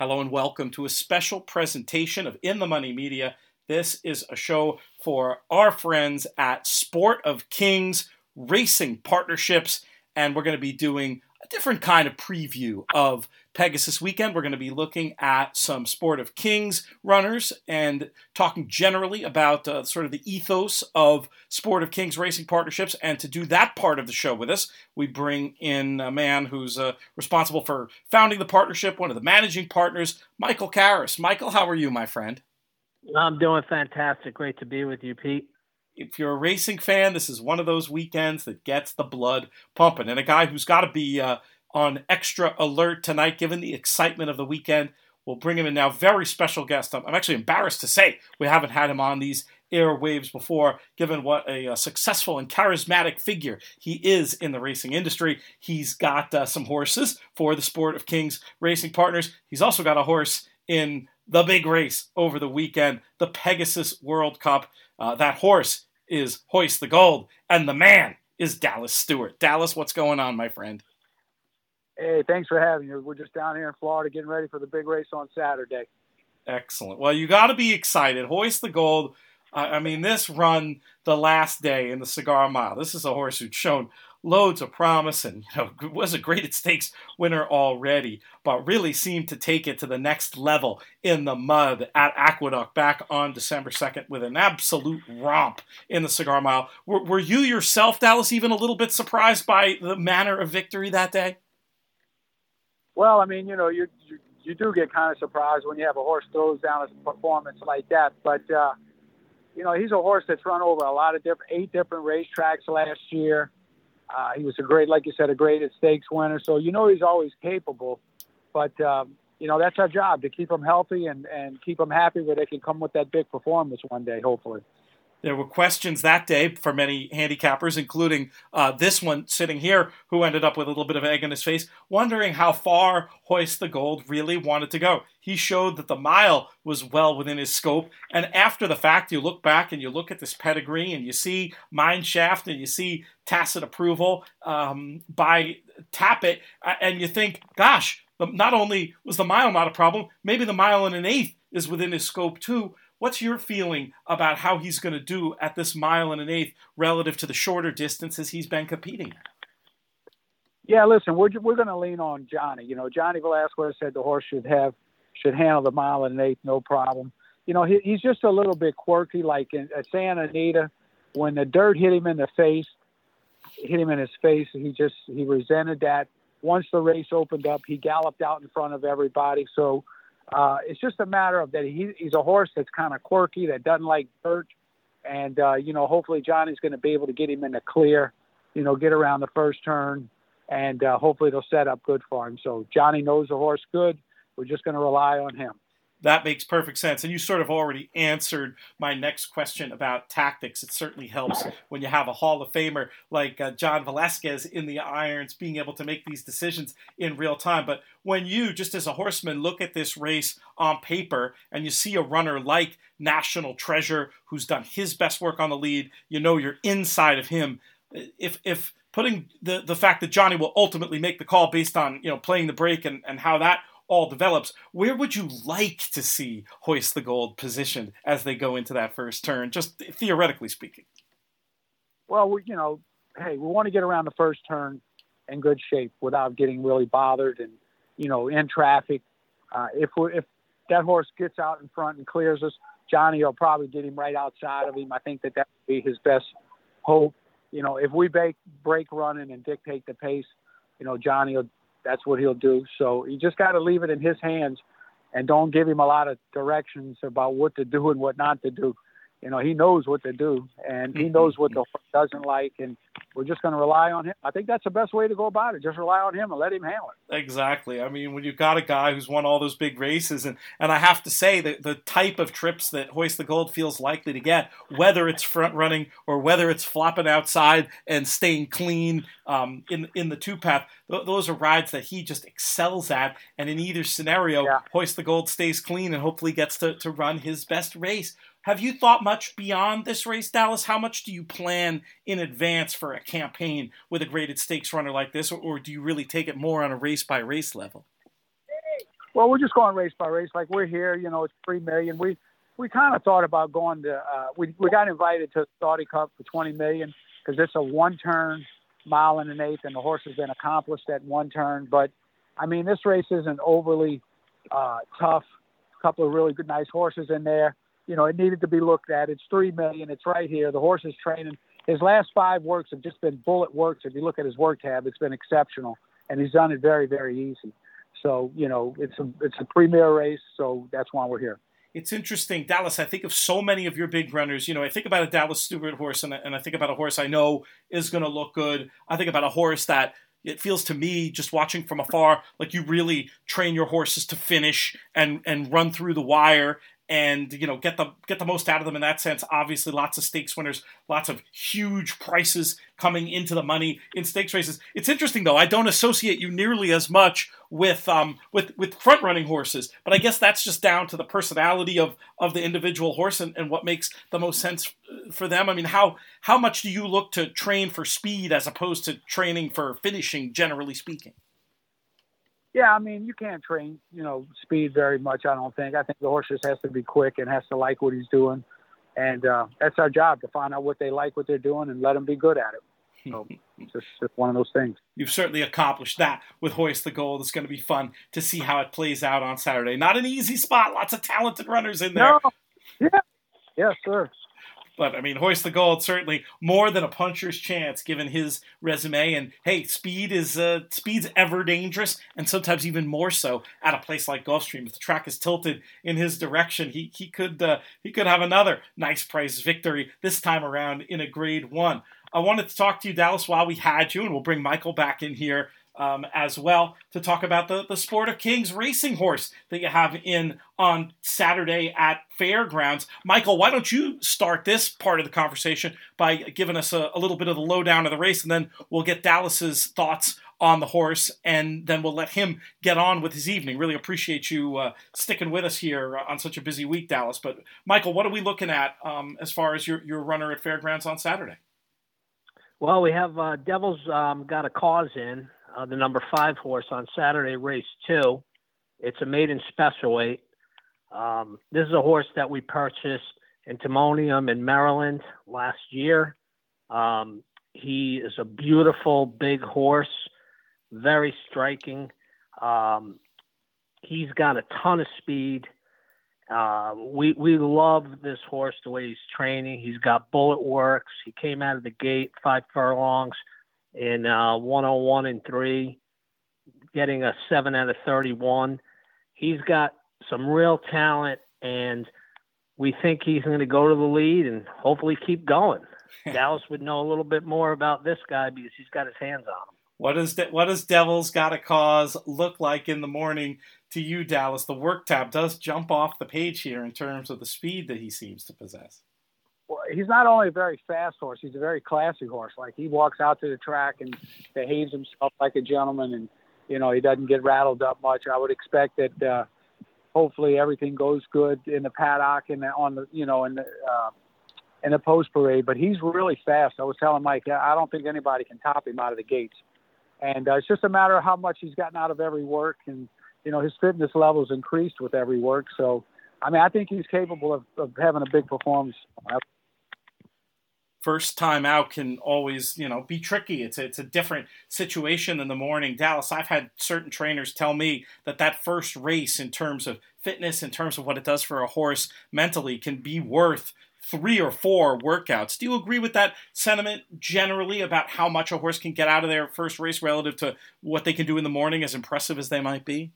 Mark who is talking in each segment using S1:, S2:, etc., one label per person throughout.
S1: Hello and welcome to a special presentation of In the Money Media. This is a show for our friends at Sport of Kings Racing Partnerships, and we're going to be doing a different kind of preview of Pegasus weekend. We're going to be looking at some Sport of Kings runners and talking generally about uh, sort of the ethos of Sport of Kings racing partnerships. And to do that part of the show with us, we bring in a man who's uh, responsible for founding the partnership, one of the managing partners, Michael Kares. Michael, how are you, my friend?
S2: I'm doing fantastic. Great to be with you, Pete
S1: if you're a racing fan, this is one of those weekends that gets the blood pumping. And a guy who's got to be uh, on extra alert tonight, given the excitement of the weekend. We'll bring him in now. Very special guest. I'm actually embarrassed to say we haven't had him on these airwaves before, given what a, a, successful and charismatic figure he is in the racing industry. He's got uh, some horses for the Sport of Kings Racing Partners. He's also got a horse in the big race over the weekend, the Pegasus World Cup. Uh, that horse is Hoist the Gold, and the man is Dallas Stewart. Dallas, what's going on, my friend?
S3: Hey, thanks for having me. We're just down here in Florida getting ready for the big race on Saturday.
S1: Excellent. Well, you got to be excited. Hoist the Gold. I mean, this run the last day in the Cigar Mile. This is a horse who's shown loads of promise and you know was a graded stakes winner already, but really seemed to take it to the next level in the mud at Aqueduct back on December 2nd with an absolute romp in the Cigar Mile. Were, were you yourself, Dallas, even a little bit surprised by the manner of victory that day?
S3: Well, I mean, you know, you you, you do get kind of surprised when you have a horse throws down a performance like that. But uh, you know, he's a horse that's run over a lot of different eight different racetracks last year. Uh, he was a great, like you said, a great at stakes winner. So you know he's always capable. But um, you know that's our job to keep him healthy and and keep him happy where they can come with that big performance one day, hopefully.
S1: There were questions that day for many handicappers, including uh, this one sitting here, who ended up with a little bit of egg in his face, wondering how far Hoist the Gold really wanted to go. He showed that the mile was well within his scope. And after the fact, you look back and you look at this pedigree and you see Mineshaft and you see tacit approval um, by uh, and you think, gosh, not only was the mile not a problem, maybe the mile and an eighth is within his scope too. What's your feeling about how he's going to do at this mile and an eighth relative to the shorter distances he's been competing at?
S3: Yeah, listen, we're we're going to lean on Johnny. You know, Johnny Velazquez said the horse should have should handle the mile and an eighth no problem. You know, he, he's just a little bit quirky. Like in, at Santa Anita, when the dirt hit him in the face, hit him in his face, he just he resented that. Once the race opened up, he galloped out in front of everybody. So uh, it's just a matter of that he, he's a horse that's kind of quirky, that doesn't like dirt. And, uh, you know, hopefully Johnny's going to be able to get him in the clear, you know, get around the first turn, and uh, hopefully they'll set up good for him. So Johnny knows the horse good. We're just going to rely on him.
S1: That makes perfect sense. And you sort of already answered my next question about tactics. It certainly helps when you have a Hall of Famer like uh, John Velazquez in the irons being able to make these decisions in real time. But when you, just as a horseman, look at this race on paper and you see a runner like National Treasure who's done his best work on the lead, you know you're inside of him. If, if, putting the, the fact that Johnny will ultimately make the call based on you know playing the break and, and how that all develops. Where would you like to see Hoist the Gold positioned as they go into that first turn, just theoretically speaking?
S3: Well, we, you know, hey, we want to get around the first turn in good shape without getting really bothered and, you know, in traffic. Uh, if we if that horse gets out in front and clears us, Johnny will probably get him right outside of him. I think that that would be his best hope. You know, if we break break running and dictate the pace, you know, Johnny will that's what he'll do. So you just got to leave it in his hands and don't give him a lot of directions about what to do and what not to do you know, he knows what to do and he knows what the horse doesn't like, and we're just going to rely on him. I think that's the best way to go about it. Just rely on him and let him handle it.
S1: Exactly. I mean, when you've got a guy who's won all those big races, and, and I have to say that the type of trips that Hoist the Gold feels likely to get, whether it's front running or whether it's flopping outside and staying clean um, in in the two path, th- those are rides that he just excels at. And in either scenario, yeah. Hoist the Gold stays clean and hopefully gets to, to run his best race. Have you thought much beyond this race, Dallas? How much do you plan in advance for a campaign with a graded stakes runner like this, or, or do you really take it more on a race by race level?
S3: Well, we're just going race by race. Like we're here, you know, it's three million. We we kind of thought about going to. Uh, we we got invited to Saudi Cup for twenty million because it's a one turn mile and an eighth, and the horse has been accomplished at one turn. But I mean, this race isn't overly uh, tough. A couple of really good, nice horses in there. You know, it needed to be looked at. It's three million. It's right here. The horse is training. His last five works have just been bullet works. If you look at his work tab, it's been exceptional, and he's done it very, very easy. So you know, it's a it's a premier race. So that's why we're here
S1: it's interesting, Dallas. I think of so many of your big runners. You know, I think about a Dallas Stewart horse, and, and I think about a horse I know is going to look good. I think about a horse that it feels to me, just watching from afar, like you really train your horses to finish and and run through the wire and you know get the get the most out of them in that sense. Obviously, lots of stakes winners, lots of huge prices coming into the money in stakes races. It's interesting though. I don't associate you nearly as much with um, with with front running horses, but I guess that's just down to the personality of of the individual horse and, and what makes the most sense uh, for them. I mean, how how much do you look to train for speed as opposed to training for finishing, generally speaking?
S3: Yeah, I mean, you can't train, you know, speed very much. I don't think. I think the horse just has to be quick and has to like what he's doing, and uh, that's our job to find out what they like, what they're doing, and let them be good at it. So it's just, just one of those things.
S1: You've certainly accomplished that with Hoist the Gold. It's going to be fun to see how it plays out on Saturday. Not an easy spot. Lots of talented runners in there.
S3: No. Yeah. Yes, sir.
S1: But I mean, hoist the gold certainly more than a puncher's chance given his resume. And hey, speed is uh, speed's ever dangerous, and sometimes even more so at a place like Gulfstream. If the track is tilted in his direction, he he could uh, he could have another nice prize victory this time around in a Grade One. I wanted to talk to you, Dallas, while we had you, and we'll bring Michael back in here um, as well to talk about the, the Sport of Kings racing horse that you have in on Saturday at Fair Grounds. Michael, why don't you start this part of the conversation by giving us a, a little bit of the lowdown of the race, and then we'll get Dallas's thoughts on the horse, and then we'll let him get on with his evening. Really appreciate you uh, sticking with us here on such a busy week, Dallas. But Michael, what are we looking at um, as far as your, your runner at Fair Grounds on Saturday?
S2: Well, we have uh, Devils um, got a cause in uh, the number five horse on Saturday, race two. It's a maiden special weight. Um, this is a horse that we purchased in Timonium in Maryland last year. Um, he is a beautiful big horse, very striking. Um, he's got a ton of speed. Uh, we we love this horse the way he's training. He's got bullet works. He came out of the gate five furlongs in uh, 101 and 3, getting a 7 out of 31. He's got some real talent, and we think he's going to go to the lead and hopefully keep going. Dallas would know a little bit more about this guy because he's got his hands on him.
S1: What does De- what does Devils got a cause look like in the morning to you, Dallas? The work tab does jump off the page here in terms of the speed that he seems to possess
S3: he's not only a very fast horse, he's a very classy horse. Like he walks out to the track and behaves himself like a gentleman, and you know he doesn't get rattled up much. I would expect that uh, hopefully everything goes good in the paddock and on the you know in the uh, in the post parade. But he's really fast. I was telling Mike, I don't think anybody can top him out of the gates, and uh, it's just a matter of how much he's gotten out of every work, and you know his fitness levels increased with every work. So. I mean, I think he's capable of, of having a big performance
S1: first time out can always you know be tricky. It's a, it's a different situation in the morning. Dallas i've had certain trainers tell me that that first race in terms of fitness in terms of what it does for a horse mentally can be worth three or four workouts. Do you agree with that sentiment generally about how much a horse can get out of their first race relative to what they can do in the morning as impressive as they might be?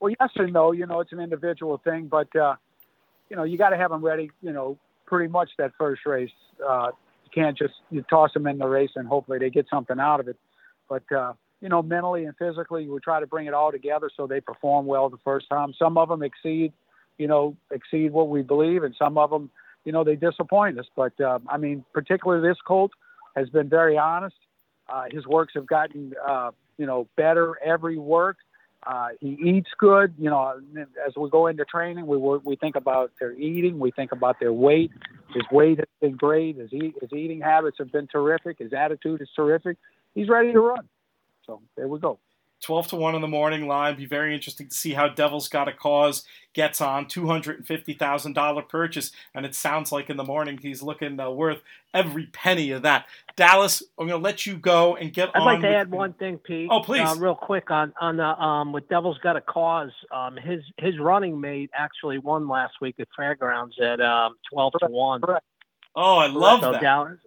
S3: Well yes and no. You know it's an individual thing but uh you know you got to have them ready you know pretty much that first race. Uh, you can't just you toss them in the race and hopefully they get something out of it. But uh, you know, mentally and physically, we try to bring it all together so they perform well the first time. Some of them exceed, you know, exceed what we believe, and some of them, you know, they disappoint us. But uh, I mean, particularly this colt has been very honest. Uh, his works have gotten, uh, you know, better every work. Uh, he eats good. You know, as we go into training, we we think about their eating. We think about their weight. His weight has been great. His, eat, his eating habits have been terrific. His attitude is terrific. He's ready to run. So there we go.
S1: 12 to 1 in the morning line. Be very interesting to see how Devil's Got a Cause gets on. $250,000 purchase. And it sounds like in the morning he's looking uh, worth every penny of that. Dallas, I'm going to let you go and get
S2: I'd
S1: on.
S2: like to
S1: with-
S2: add one thing, Pete.
S1: Oh, please.
S2: Uh, real quick on on the um, with Devil's Got a Cause. Um, his his running mate actually won last week at Fair Grounds at um, twelve to one.
S1: Oh, I love
S2: so
S1: that.
S2: Dallas,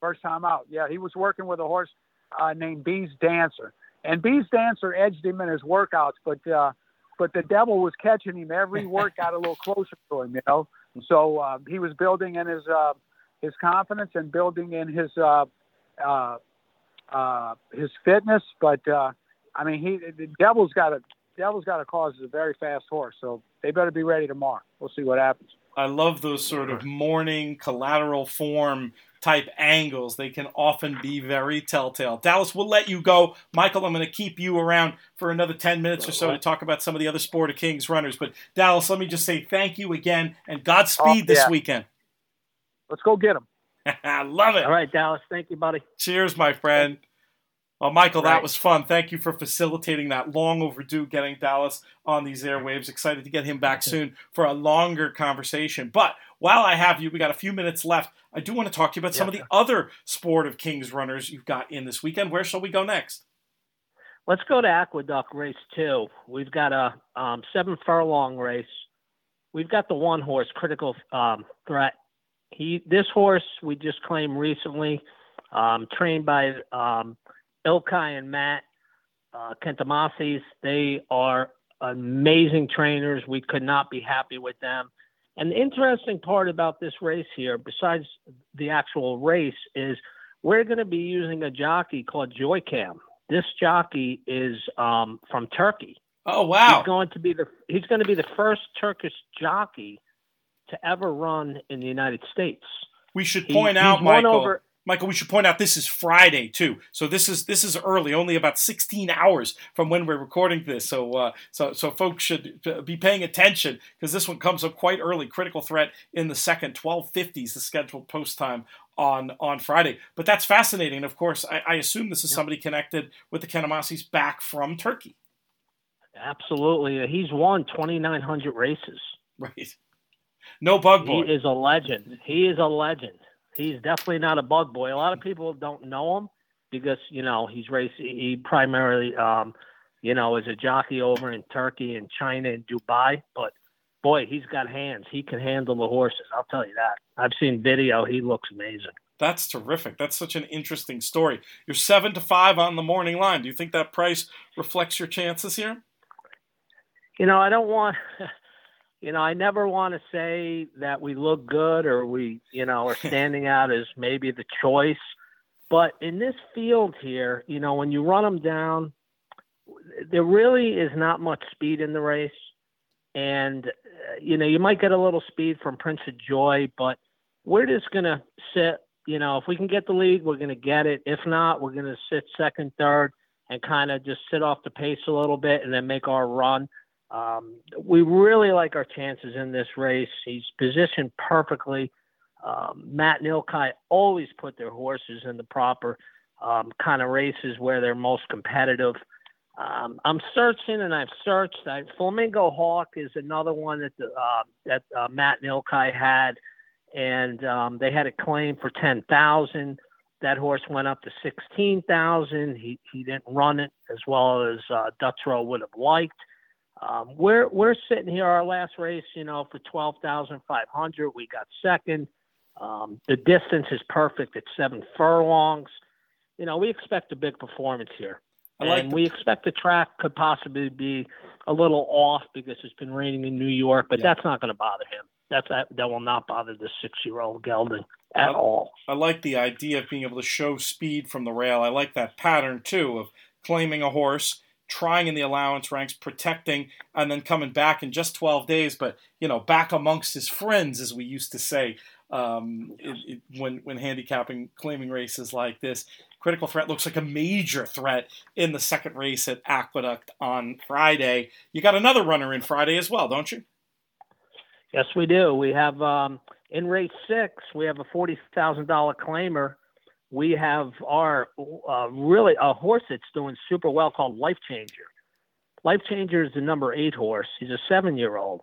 S3: first time out. Yeah, he was working with a horse uh, named Bees Dancer, and Bees Dancer edged him in his workouts, but uh, but the devil was catching him every workout a little closer to him, you know. So uh, he was building in his uh, his confidence and building in his uh, uh, uh, his fitness. But uh, I mean, he the devil's got a devil's got a cause is a very fast horse, so they better be ready tomorrow. We'll see what happens.
S1: I love those sort of morning collateral form type angles. They can often be very telltale. Dallas, we'll let you go. Michael, I'm going to keep you around for another 10 minutes or so to talk about some of the other Sport of Kings runners. But Dallas, let me just say thank you again and Godspeed
S3: Oh,
S1: this weekend.
S3: Let's go get them.
S1: I love it.
S2: all right, Dallas. Thank you, buddy.
S1: Cheers, my friend. Well, Michael, that was fun. Thank you for facilitating that long overdue getting Dallas on these airwaves. Excited to get him back soon for a longer conversation. But while I have you, we got a few minutes left. I do want to talk to you about some of the other Sport of Kings runners you've got in this weekend. Where shall we go next?
S2: Let's go to Aqueduct Race Two. We've got a um, seven furlong race. We've got the one horse Critical um, Threat. He this horse we just claimed recently, um, trained by Ilkai and Matt uh, Kentamasis. They are amazing trainers. We could not be happy with them. And the interesting part about this race here, besides the actual race, is we're going to be using a jockey called Joycam. This jockey is um, from Turkey.
S1: Oh, wow.
S2: He's going to be the he's going to be the first Turkish jockey to ever run in the United States.
S1: We should point
S2: he's
S1: out, Michael.
S2: over-
S1: Michael, we should point out this is Friday too, so this is this is early, only about 16 hours from when we're recording this. So uh, so so folks should be paying attention because this one comes up quite early. Critical threat in the second, 12:50 is the scheduled post time on on Friday. But that's fascinating. Of course, I, I assume this is somebody connected with the Kanamasis back from Turkey,
S2: Absolutely, he's won 2,900 races.
S1: right? No bug boy.
S2: He is a legend. He is a legend. He's definitely not a bug boy. A lot of people don't know him because you know he's racing. He primarily, um, you know, is a jockey over in Turkey and China and Dubai. But boy, he's got hands. He can handle the horses. I'll tell you that. I've seen video. He looks amazing.
S1: That's terrific. That's such an interesting story. You're seven to five on the morning line. Do you think that price reflects your chances here?
S2: You know, I don't want. You know, I never want to say that we look good or we, you know, are standing out as maybe the choice. But in this field here, you know, when you run them down, there really is not much speed in the race. And, uh, you know, you might get a little speed from Prince of Joy, but we're just going to sit, you know, if we can get the lead, we're going to get it. If not, we're going to sit second, third, and kind of just sit off the pace a little bit and then make our run. Um, we really like our chances in this race. He's positioned perfectly. Um, Matt and always put their horses in the proper um, kind of races where they're most competitive. Um, I'm searching and I've searched. I, Flamingo Hawk is another one that the, uh, that uh, Matt and Ilkai had, and um, they had a claim for ten thousand. That horse went up to sixteen thousand. He he didn't run it as well as uh, Dutrow would have liked. Um, we're we're sitting here our last race, you know, for twelve thousand five hundred. We got second. Um, the distance is perfect at seven furlongs. You know, we expect a big performance here,
S1: I like
S2: and
S1: the-
S2: we expect the track could possibly be a little off because it's been raining in New York, but
S1: Yeah.
S2: that's not going to bother him. That's that, that will not bother the six-year-old gelding at
S1: Well,
S2: all.
S1: I like the idea of being able to show speed from the rail. I like that pattern too of claiming a horse, trying in the allowance ranks, protecting, and then coming back in just 12 days, but you know, back amongst his friends, as we used to say um, it, it, when when handicapping claiming races like this. Critical threat looks like a major threat in the second race at Aqueduct on Friday. You got another runner in Friday as well, don't you?
S2: Yes, we do. We have um, in race six, we have a forty thousand dollar claimer we have our uh, really a horse that's doing super well called Life Changer. Life Changer is the number eight horse. He's a seven year old.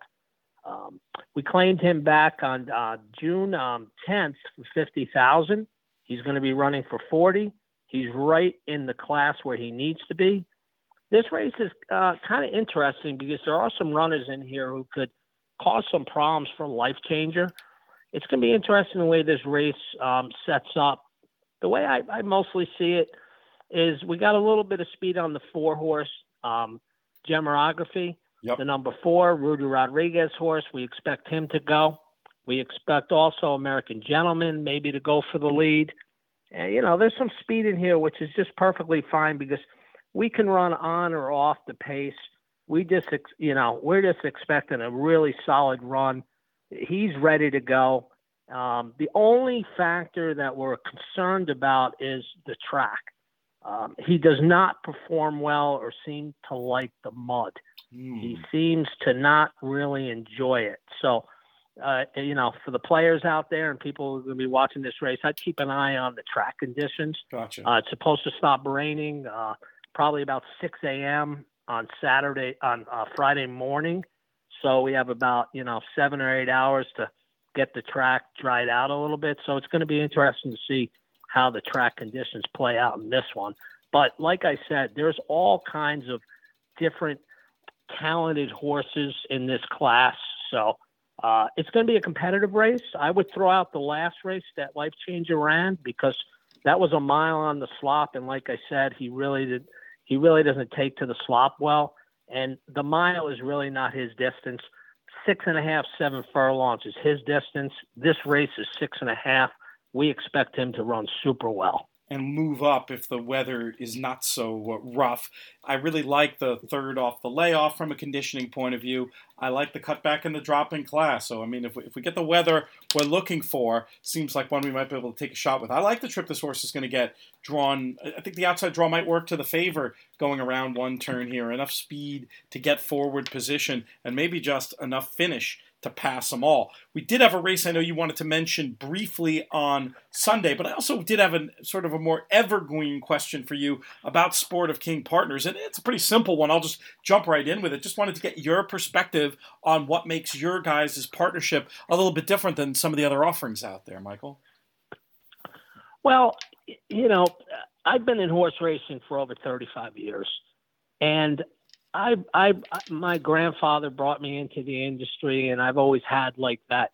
S2: Um, we claimed him back on uh, June um, 10th for 50,000. He's going to be running for 40. He's right in the class where he needs to be. This race is uh, kind of interesting because there are some runners in here who could cause some problems for Life Changer. It's going to be interesting the way this race um, sets up. The way I, I, mostly see it is we got a little bit of speed on the four horse um, Gemography. Yep. The number four, Rudy Rodriguez horse, we expect him to go. We expect also American Gentleman maybe to go for the lead. And, you know, there's some speed in here, which is just perfectly fine because we can run on or off the pace. We just, you know, we're just expecting a really solid run. He's ready to go. Um, the only factor that we're concerned about is the track. Um, he does not perform well or seem to like the mud. Mm. He seems to not really enjoy it. So, uh, you know, for the players out there and people who are going to be watching this race, I'd keep an eye on the track conditions.
S1: Gotcha.
S2: Uh, it's supposed to stop raining uh, probably about 6 a.m. on Saturday, on uh, Friday morning. So we have about, you know, seven or eight hours to get the track dried out a little bit. So it's going to be interesting to see how the track conditions play out in this one. But like I said, there's all kinds of different talented horses in this class. So uh, it's going to be a competitive race. I would throw out the last race that Life Changer ran because that was a mile on the slop, and like I said, he really did. He really doesn't take to the slop well, and the mile is really not his distance. Six and a half, seven furlongs is his distance. This race is six and a half. We expect him to run super well
S1: and move up if the weather is not so rough. I really like the third off the layoff from a conditioning point of view. I like the cutback and the drop in class. So, I mean, if we, if we get the weather we're looking for, seems like one we might be able to take a shot with. I like the trip this horse is going to get drawn. I think the outside draw might work to the favor going around one turn here. Enough speed to get forward position and maybe just enough finish to pass them all. We did have a race I know you wanted to mention briefly on Sunday, but I also did have a sort of a more evergreen question for you about Sport of King Partners. And it's a pretty simple one. I'll just jump right in with it. Just wanted to get your perspective on what makes your guys' partnership a little bit different than some of the other offerings out there, Michael.
S2: Well, you know, I've been in horse racing for over 35 years. And I, I, my grandfather brought me into the industry, and I've always had like that,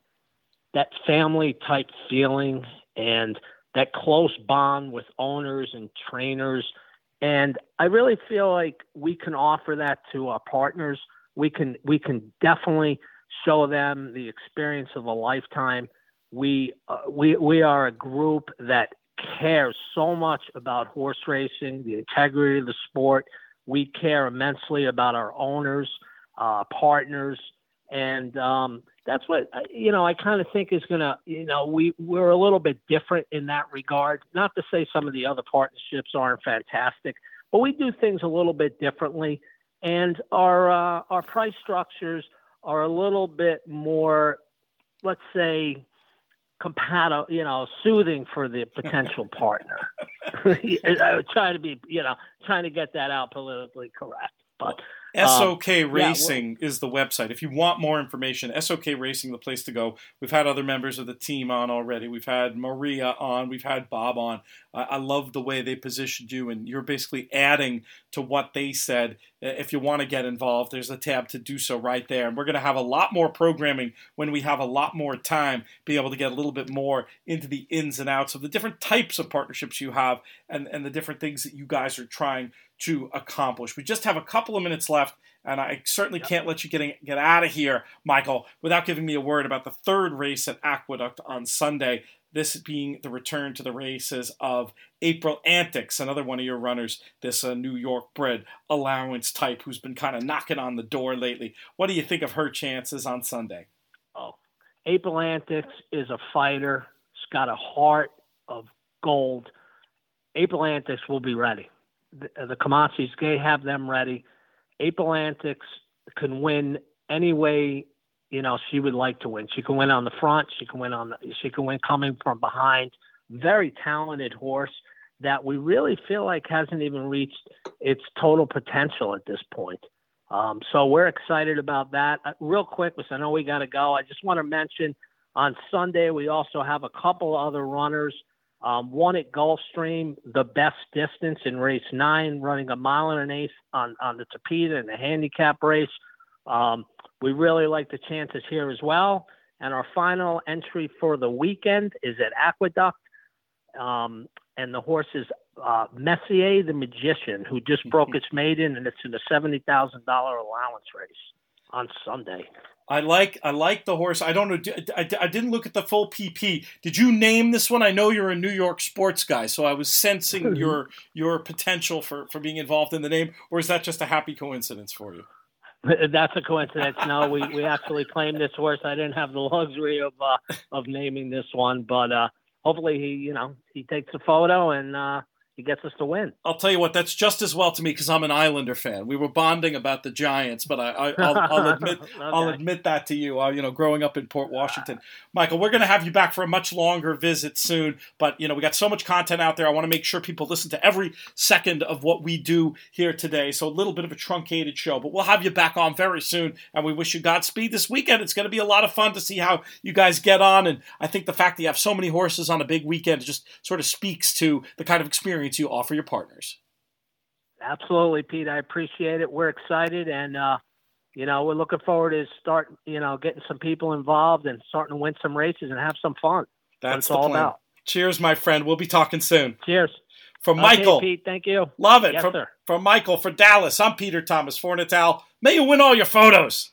S2: that family type feeling and that close bond with owners and trainers. And I really feel like we can offer that to our partners. We can, we can definitely show them the experience of a lifetime. We, uh, we, we are a group that cares so much about horse racing, the integrity of the sport we care immensely about our owners, uh, partners, and um, that's what you know. I kind of think is going to, you know, we we're a little bit different in that regard. Not to say some of the other partnerships aren't fantastic, but we do things a little bit differently, and our uh, our price structures are a little bit more, let's say, compatible, you know, soothing for the potential partner. I would uh, try to be, you know, trying to get that out politically correct. But
S1: SOK um, Racing yeah, is the website. If you want more information, SOK Racing, the place to go. We've had other members of the team on already. We've had Maria on. We've had Bob on. I love the way they positioned you, and you're basically adding to what they said. If you want to get involved, there's a tab to do so right there. And we're going to have a lot more programming when we have a lot more time, be able to get a little bit more into the ins and outs of the different types of partnerships you have and, and the different things that you guys are trying to accomplish. We just have a couple of minutes left, and I certainly yep. can't let you get, get out of here, Michael, without giving me a word about the third race at Aqueduct on Sunday. This being the return to the races of April Antics, another one of your runners, this uh, New York bred allowance type who's been kind of knocking on the door lately. What do you think of her chances on Sunday?
S2: Oh, April Antics is a fighter. She's got a heart of gold. April Antics will be ready the, the Kamasis, they have them ready. April Antics can win any way you know she would like to win. She can win on the front. She can win on the. She can win coming from behind. very talented horse that we really feel like hasn't even reached its total potential at this point. Um, so we're excited about that. Uh, real quick, because I know we got to go. I just want to mention on Sunday we also have a couple other runners. Um, one at Gulfstream, the best distance in race nine, running a mile and an eighth on, on the Tapeta in the handicap race. Um, we really like the chances here as well. And our final entry for the weekend is at Aqueduct. Um, and the horse is uh, Messier the Magician, who just broke its maiden, and it's in a $70,000 allowance race on Sunday.
S1: I like I like the horse. I don't know. I, I didn't look at the full PP. Did you name this one? I know you're a New York sports guy, so I was sensing your your potential for for being involved in the name, or is that just a happy coincidence for you?
S2: That's a coincidence. No, we, we actually claimed this horse. I didn't have the luxury of uh, of naming this one, but uh, hopefully he you know he takes a photo and uh, he gets us to win.
S1: I'll tell you what, that's just as well to me because I'm an Islander fan. We were bonding about the Giants, but I, will admit okay. I'll admit that to you. Uh, you know, growing up in Port Washington, Michael, we're going to have you back for a much longer visit soon. But you know, we got so much content out there. I want to make sure people listen to every second of what we do here today. So a little bit of a truncated show, but we'll have you back on very soon. And we wish you Godspeed this weekend. It's going to be a lot of fun to see how you guys get on. And I think the fact that you have so many horses on a big weekend just sort of speaks to the kind of experience experience you offer your partners.
S2: Absolutely, Pete. I appreciate it. We're excited, and uh, you know we're looking forward to start you know getting some people involved and starting to win some races and have some fun.
S1: That's,
S2: That's all
S1: plan.
S2: about.
S1: Cheers, my friend. We'll be talking soon.
S2: Cheers.
S1: From Michael,
S2: Pete. Thank you.
S1: Love it.
S2: Yes,
S1: from,
S2: sir.
S1: from Michael for Dallas. I'm Peter Thomas Fornatale. May you win all your photos.